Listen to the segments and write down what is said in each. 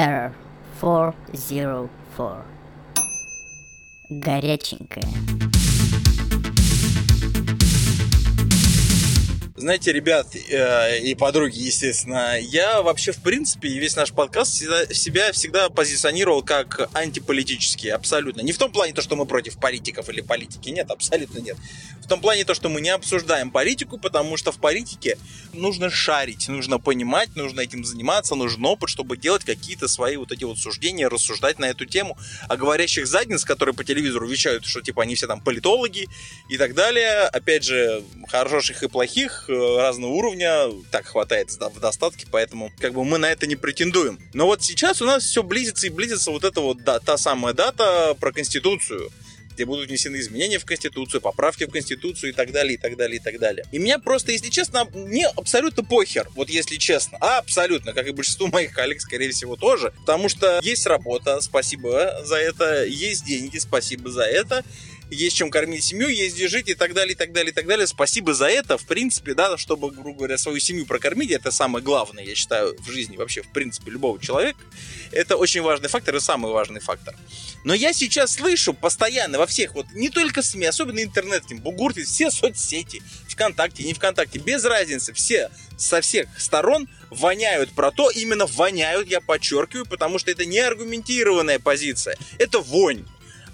Error 404. Горяченькая. Знаете, ребят э, и подруги, естественно, я вообще, в принципе, весь наш подкаст всегда, себя всегда позиционировал как антиполитический, абсолютно. Не в том плане то, что мы против политиков или политики, нет, абсолютно нет. В том плане то, что мы не обсуждаем политику, потому что в политике нужно шарить, нужно понимать, нужно этим заниматься, нужен опыт, чтобы делать какие-то свои вот эти вот суждения, рассуждать на эту тему. А говорящих задниц, которые по телевизору вещают, что типа они все там политологи и так далее, опять же, хороших и плохих, разного уровня, так хватает в достатке, поэтому как бы мы на это не претендуем. Но вот сейчас у нас все близится и близится вот эта вот да, та самая дата про Конституцию где будут внесены изменения в Конституцию, поправки в Конституцию и так далее, и так далее, и так далее. И меня просто, если честно, мне абсолютно похер, вот если честно. А, абсолютно, как и большинству моих коллег, скорее всего, тоже. Потому что есть работа, спасибо за это, есть деньги, спасибо за это есть чем кормить семью, есть где жить и так далее, и так далее, и так далее. Спасибо за это, в принципе, да, чтобы, грубо говоря, свою семью прокормить, это самое главное, я считаю, в жизни вообще, в принципе, любого человека. Это очень важный фактор и самый важный фактор. Но я сейчас слышу постоянно во всех, вот не только СМИ, особенно интернет, бугуртит, все соцсети, ВКонтакте, не ВКонтакте, без разницы, все со всех сторон воняют про то, именно воняют, я подчеркиваю, потому что это не аргументированная позиция, это вонь.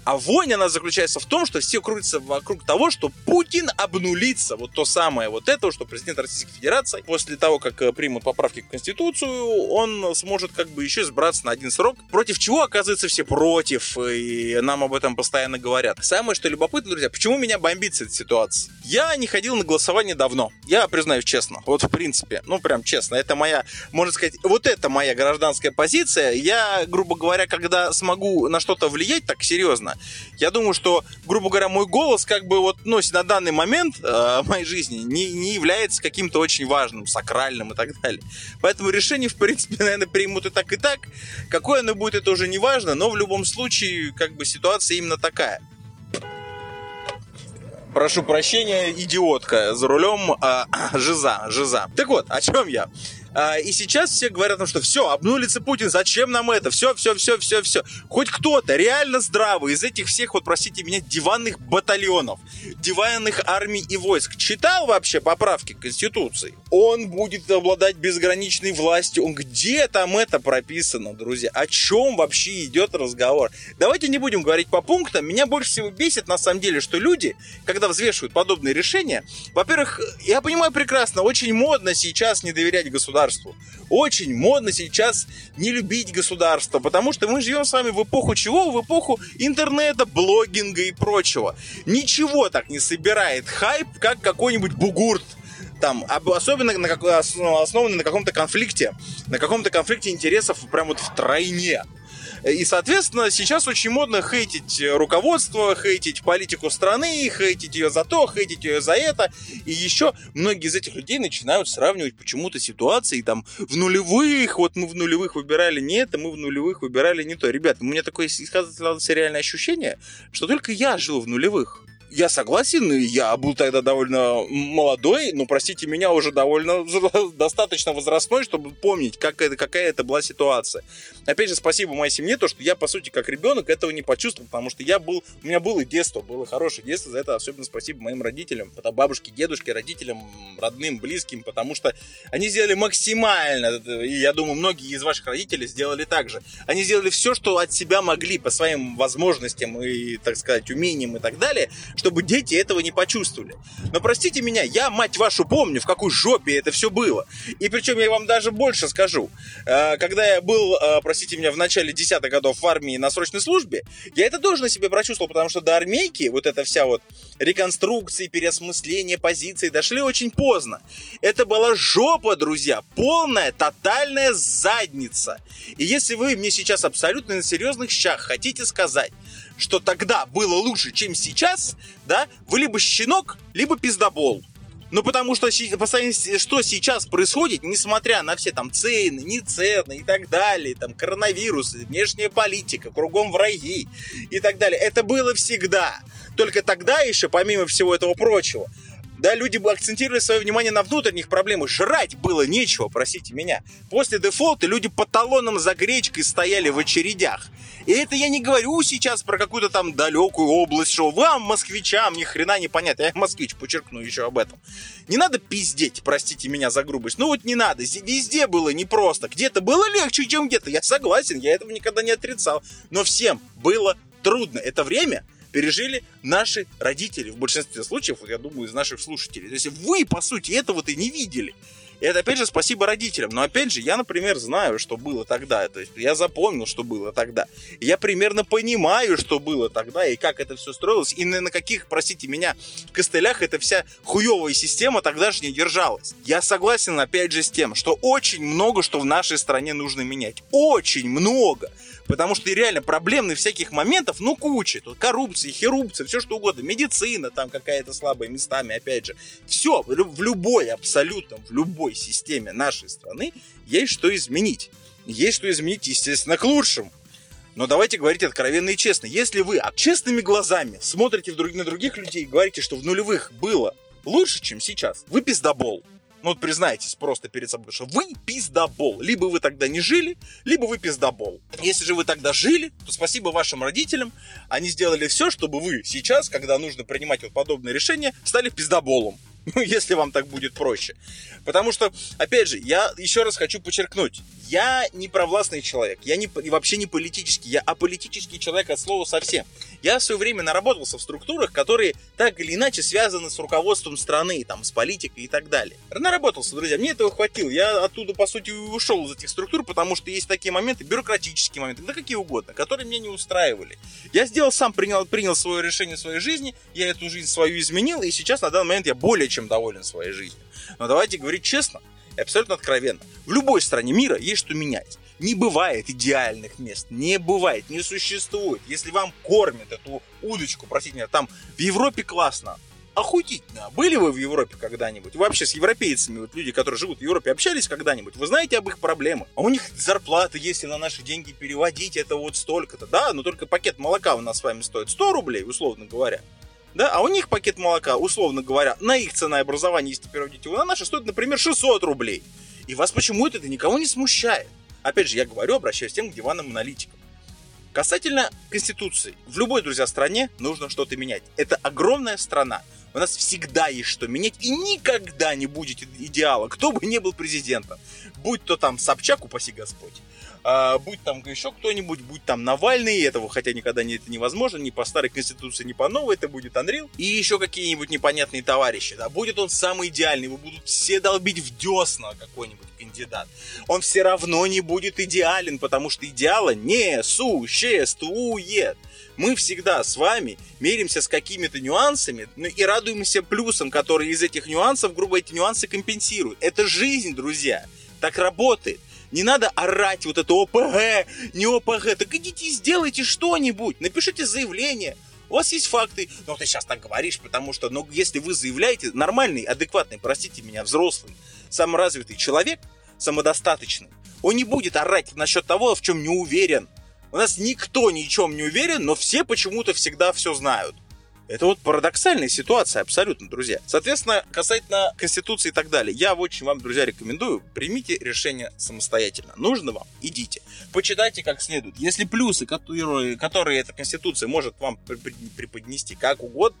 А вонь, она заключается в том, что все крутятся вокруг того, что Путин обнулится. Вот то самое вот это, что президент Российской Федерации после того, как э, примут поправки к Конституцию, он сможет как бы еще сбраться на один срок. Против чего, оказывается, все против, и нам об этом постоянно говорят. Самое, что любопытно, друзья, почему меня бомбится эта ситуация? Я не ходил на голосование давно. Я признаюсь честно. Вот в принципе. Ну, прям честно. Это моя, можно сказать, вот это моя гражданская позиция. Я, грубо говоря, когда смогу на что-то влиять так серьезно, я думаю, что, грубо говоря, мой голос как бы вот, ну, на данный момент э, моей жизни не, не является каким-то очень важным, сакральным и так далее. Поэтому решение, в принципе, наверное, примут и так, и так. Какое оно будет, это уже не важно, но в любом случае, как бы ситуация именно такая прошу прощения, идиотка за рулем а, Жиза, Жиза. Так вот, о чем я? А, и сейчас все говорят, что все, обнулится Путин, зачем нам это? Все, все, все, все, все. Хоть кто-то реально здравый из этих всех, вот простите меня, диванных батальонов, диванных армий и войск читал вообще поправки к Конституции? Он будет обладать безграничной властью. Он где там это прописано, друзья? О чем вообще идет разговор? Давайте не будем говорить по пунктам. Меня больше всего бесит, на самом деле, что люди, когда взвешивают подобные решения, во-первых, я понимаю прекрасно, очень модно сейчас не доверять государству государству. Очень модно сейчас не любить государство, потому что мы живем с вами в эпоху чего? В эпоху интернета, блогинга и прочего. Ничего так не собирает хайп, как какой-нибудь бугурт там, особенно на как, основанный на каком-то конфликте, на каком-то конфликте интересов прям вот в тройне. И, соответственно, сейчас очень модно хейтить руководство, хейтить политику страны, хейтить ее за то, хейтить ее за это. И еще многие из этих людей начинают сравнивать почему-то ситуации там в нулевых, вот мы в нулевых выбирали не это, мы в нулевых выбирали не то. Ребята, у меня такое реальное ощущение, что только я жил в нулевых я согласен, я был тогда довольно молодой, но, простите меня, уже довольно достаточно возрастной, чтобы помнить, как это, какая это была ситуация. Опять же, спасибо моей семье, то, что я, по сути, как ребенок этого не почувствовал, потому что я был, у меня было детство, было хорошее детство, за это особенно спасибо моим родителям, это бабушке, дедушке, родителям, родным, близким, потому что они сделали максимально, и я думаю, многие из ваших родителей сделали так же. Они сделали все, что от себя могли по своим возможностям и, так сказать, умениям и так далее, чтобы дети этого не почувствовали. Но простите меня, я, мать вашу, помню, в какой жопе это все было. И причем я вам даже больше скажу. Э, когда я был, э, простите меня, в начале десятых годов в армии на срочной службе, я это тоже на себе прочувствовал, потому что до армейки вот эта вся вот реконструкции, переосмысление позиций дошли очень поздно. Это была жопа, друзья, полная, тотальная задница. И если вы мне сейчас абсолютно на серьезных щах хотите сказать, что тогда было лучше, чем сейчас, да, вы либо щенок, либо пиздобол. Ну, потому что, что сейчас происходит, несмотря на все там цены, не цены и так далее, там коронавирус, внешняя политика, кругом враги и так далее, это было всегда. Только тогда еще, помимо всего этого прочего, Да, люди акцентировали свое внимание на внутренних проблемах. Жрать было нечего, простите меня. После дефолта люди по талонам за гречкой стояли в очередях. И это я не говорю сейчас про какую-то там далекую область, что вам, москвичам, ни хрена не понятно. Я москвич, подчеркну еще об этом. Не надо пиздеть, простите меня за грубость. Ну вот не надо. Везде было непросто. Где-то было легче, чем где-то. Я согласен, я этого никогда не отрицал. Но всем было трудно. Это время пережили наши родители в большинстве случаев, я думаю, из наших слушателей. То есть вы, по сути, этого-то не видели. И это, опять же, спасибо родителям. Но, опять же, я, например, знаю, что было тогда. То есть я запомнил, что было тогда. Я примерно понимаю, что было тогда, и как это все строилось, и на, на каких, простите меня, костылях эта вся хуевая система тогда же не держалась. Я согласен, опять же, с тем, что очень много что в нашей стране нужно менять. Очень много. Потому что реально проблемных всяких моментов, ну, куча. Тут коррупция, херупция, все что угодно. Медицина там какая-то слабая местами, опять же. Все, в любой, абсолютно, в любой системе нашей страны есть что изменить. Есть что изменить, естественно, к лучшему. Но давайте говорить откровенно и честно. Если вы честными глазами смотрите на других людей и говорите, что в нулевых было лучше, чем сейчас, вы пиздобол. Ну вот признайтесь просто перед собой, что вы пиздобол. Либо вы тогда не жили, либо вы пиздобол. Если же вы тогда жили, то спасибо вашим родителям. Они сделали все, чтобы вы сейчас, когда нужно принимать вот подобные решения, стали пиздоболом. Ну, если вам так будет проще. Потому что, опять же, я еще раз хочу подчеркнуть, я не провластный человек, я не, вообще не политический, я аполитический человек от слова совсем. Я в свое время наработался в структурах, которые так или иначе связаны с руководством страны, там, с политикой и так далее. Наработался, друзья, мне этого хватило. Я оттуда, по сути, ушел из этих структур, потому что есть такие моменты, бюрократические моменты, да какие угодно, которые меня не устраивали. Я сделал сам, принял, принял свое решение в своей жизни, я эту жизнь свою изменил, и сейчас на данный момент я более чем доволен своей жизнью. Но давайте говорить честно, абсолютно откровенно. В любой стране мира есть что менять. Не бывает идеальных мест, не бывает, не существует. Если вам кормят эту удочку, простите меня, там в Европе классно, охуительно. Были вы в Европе когда-нибудь? Вообще с европейцами, вот люди, которые живут в Европе, общались когда-нибудь? Вы знаете об их проблемах? А у них зарплаты, если на наши деньги переводить, это вот столько-то. Да, но только пакет молока у нас с вами стоит 100 рублей, условно говоря. Да, а у них пакет молока, условно говоря, на их ценообразование, если переводить его на наши, стоит, например, 600 рублей. И вас почему-то это никого не смущает. Опять же, я говорю, обращаюсь к тем к диванным аналитикам. Касательно Конституции. В любой, друзья, стране нужно что-то менять. Это огромная страна. У нас всегда есть что менять, и никогда не будет идеала, кто бы ни был президентом. Будь то там Собчак, упаси Господь, а, будь там еще кто-нибудь, будь там Навальный, этого хотя никогда не, это невозможно, ни по старой конституции, ни по новой, это будет Анрил, и еще какие-нибудь непонятные товарищи, да, будет он самый идеальный, его будут все долбить в десна какой-нибудь кандидат. Он все равно не будет идеален, потому что идеала не существует. Мы всегда с вами меримся с какими-то нюансами ну, и радуемся плюсам, которые из этих нюансов, грубо эти нюансы компенсируют. Это жизнь, друзья. Так работает. Не надо орать вот это ОПГ, не ОПГ. Так идите и сделайте что-нибудь. Напишите заявление. У вас есть факты. Ну, ты сейчас так говоришь, потому что, ну, если вы заявляете, нормальный, адекватный, простите меня, взрослый, саморазвитый человек, самодостаточный, он не будет орать насчет того, в чем не уверен. У нас никто ни в чем не уверен, но все почему-то всегда все знают. Это вот парадоксальная ситуация абсолютно, друзья. Соответственно, касательно Конституции и так далее, я очень вам, друзья, рекомендую, примите решение самостоятельно. Нужно вам, идите. Почитайте как следует. Если плюсы, которые, которые эта Конституция может вам преподнести как угодно,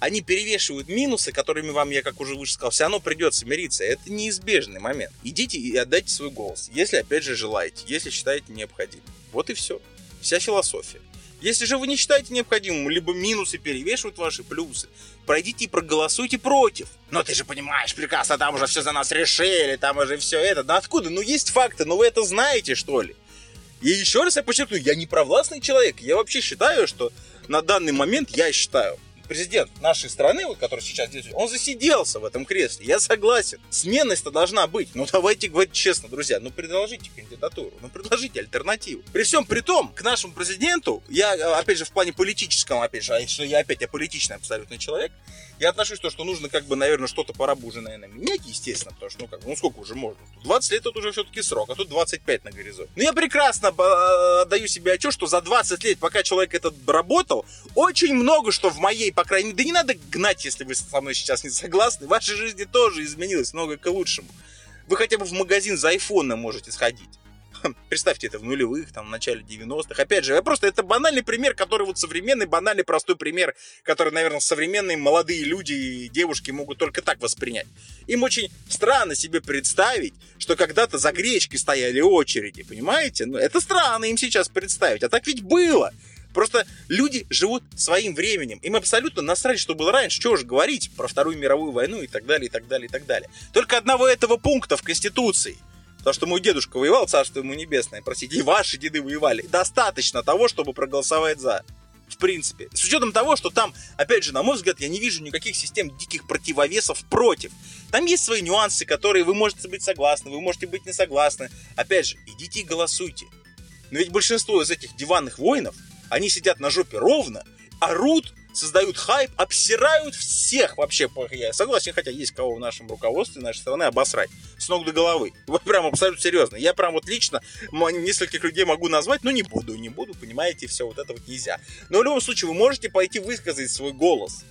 они перевешивают минусы, которыми вам, я как уже выше сказал, все равно придется мириться. Это неизбежный момент. Идите и отдайте свой голос, если, опять же, желаете, если считаете необходимым. Вот и все. Вся философия. Если же вы не считаете необходимым, либо минусы перевешивают ваши плюсы, пройдите и проголосуйте против. Но ты же понимаешь прекрасно, там уже все за нас решили, там уже все это. Да откуда? Ну есть факты, но вы это знаете, что ли? И еще раз я подчеркну, я не провластный человек. Я вообще считаю, что на данный момент я считаю, президент нашей страны, вот, который сейчас здесь, он засиделся в этом кресле. Я согласен. Сменность-то должна быть. Но давайте говорить честно, друзья, ну предложите кандидатуру, ну предложите альтернативу. При всем при том, к нашему президенту, я, опять же, в плане политическом, опять же, а что я опять аполитичный абсолютно человек, я отношусь к тому, что нужно, как бы, наверное, что-то пора бы уже, наверное, менять, естественно, потому что, ну, как, ну, сколько уже можно? 20 лет это уже все-таки срок, а тут 25 на горизонте. Но я прекрасно отдаю себе отчет, что за 20 лет, пока человек этот работал, очень много что в моей, по крайней мере, да не надо гнать, если вы со мной сейчас не согласны, в вашей жизни тоже изменилось много к лучшему. Вы хотя бы в магазин за айфоном можете сходить. Представьте это в нулевых, там, в начале 90-х. Опять же, просто это банальный пример, который вот современный, банальный, простой пример, который, наверное, современные молодые люди и девушки могут только так воспринять. Им очень странно себе представить, что когда-то за гречкой стояли очереди, понимаете? Ну, это странно им сейчас представить, а так ведь было. Просто люди живут своим временем. Им абсолютно насрать, что было раньше. Чего же говорить про Вторую мировую войну и так далее, и так далее, и так далее. Только одного этого пункта в Конституции – Потому что мой дедушка воевал, царство ему небесное, простите, и ваши деды воевали. Достаточно того, чтобы проголосовать за. В принципе. С учетом того, что там, опять же, на мой взгляд, я не вижу никаких систем диких противовесов против. Там есть свои нюансы, которые вы можете быть согласны, вы можете быть не согласны. Опять же, идите и голосуйте. Но ведь большинство из этих диванных воинов, они сидят на жопе ровно, орут создают хайп, обсирают всех вообще. Я согласен, хотя есть кого в нашем руководстве нашей страны обосрать с ног до головы. Вот прям абсолютно серьезно. Я прям вот лично нескольких людей могу назвать, но не буду, не буду, понимаете, все вот это вот нельзя. Но в любом случае вы можете пойти высказать свой голос.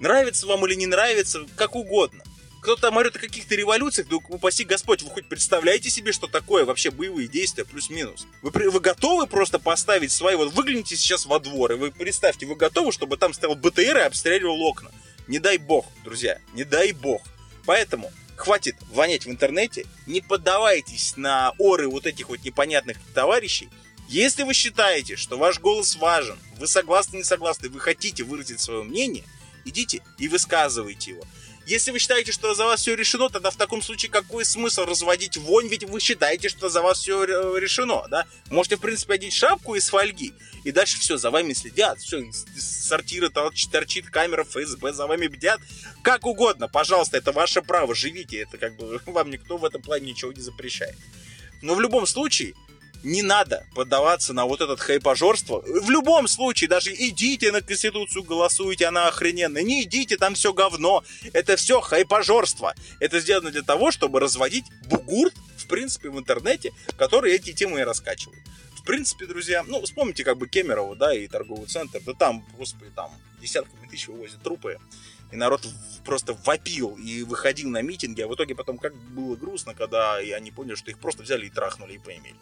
Нравится вам или не нравится, как угодно кто-то там орет о каких-то революциях, да упаси Господь, вы хоть представляете себе, что такое вообще боевые действия плюс-минус? Вы, вы готовы просто поставить свои, вот выгляните сейчас во двор, и вы представьте, вы готовы, чтобы там стоял БТР и обстреливал окна? Не дай бог, друзья, не дай бог. Поэтому хватит вонять в интернете, не поддавайтесь на оры вот этих вот непонятных товарищей. Если вы считаете, что ваш голос важен, вы согласны, не согласны, вы хотите выразить свое мнение, идите и высказывайте его. Если вы считаете, что за вас все решено, тогда в таком случае какой смысл разводить вонь, ведь вы считаете, что за вас все решено, да? Можете, в принципе, одеть шапку из фольги, и дальше все, за вами следят, все, сортира торчит камера ФСБ, за вами бдят, как угодно, пожалуйста, это ваше право, живите, это как бы вам никто в этом плане ничего не запрещает. Но в любом случае, не надо поддаваться на вот этот хайпажорство. В любом случае, даже идите на Конституцию, голосуйте, она охрененная. Не идите, там все говно. Это все хайпажорство. Это сделано для того, чтобы разводить бугурт, в принципе, в интернете, который эти темы и раскачивают. В принципе, друзья, ну, вспомните как бы Кемерово, да, и торговый центр, да там, господи, там десятками тысяч вывозят трупы и народ просто вопил и выходил на митинги, а в итоге потом как было грустно, когда они поняли, что их просто взяли и трахнули и поимели.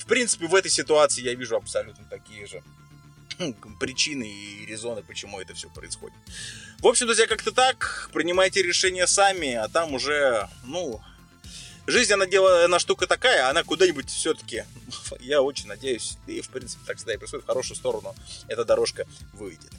В принципе, в этой ситуации я вижу абсолютно такие же причины и резоны, почему это все происходит. В общем, друзья, как-то так, принимайте решения сами, а там уже, ну, жизнь, она, дело, она штука такая, она куда-нибудь все-таки, я очень надеюсь, и в принципе так всегда и происходит, в хорошую сторону эта дорожка выйдет.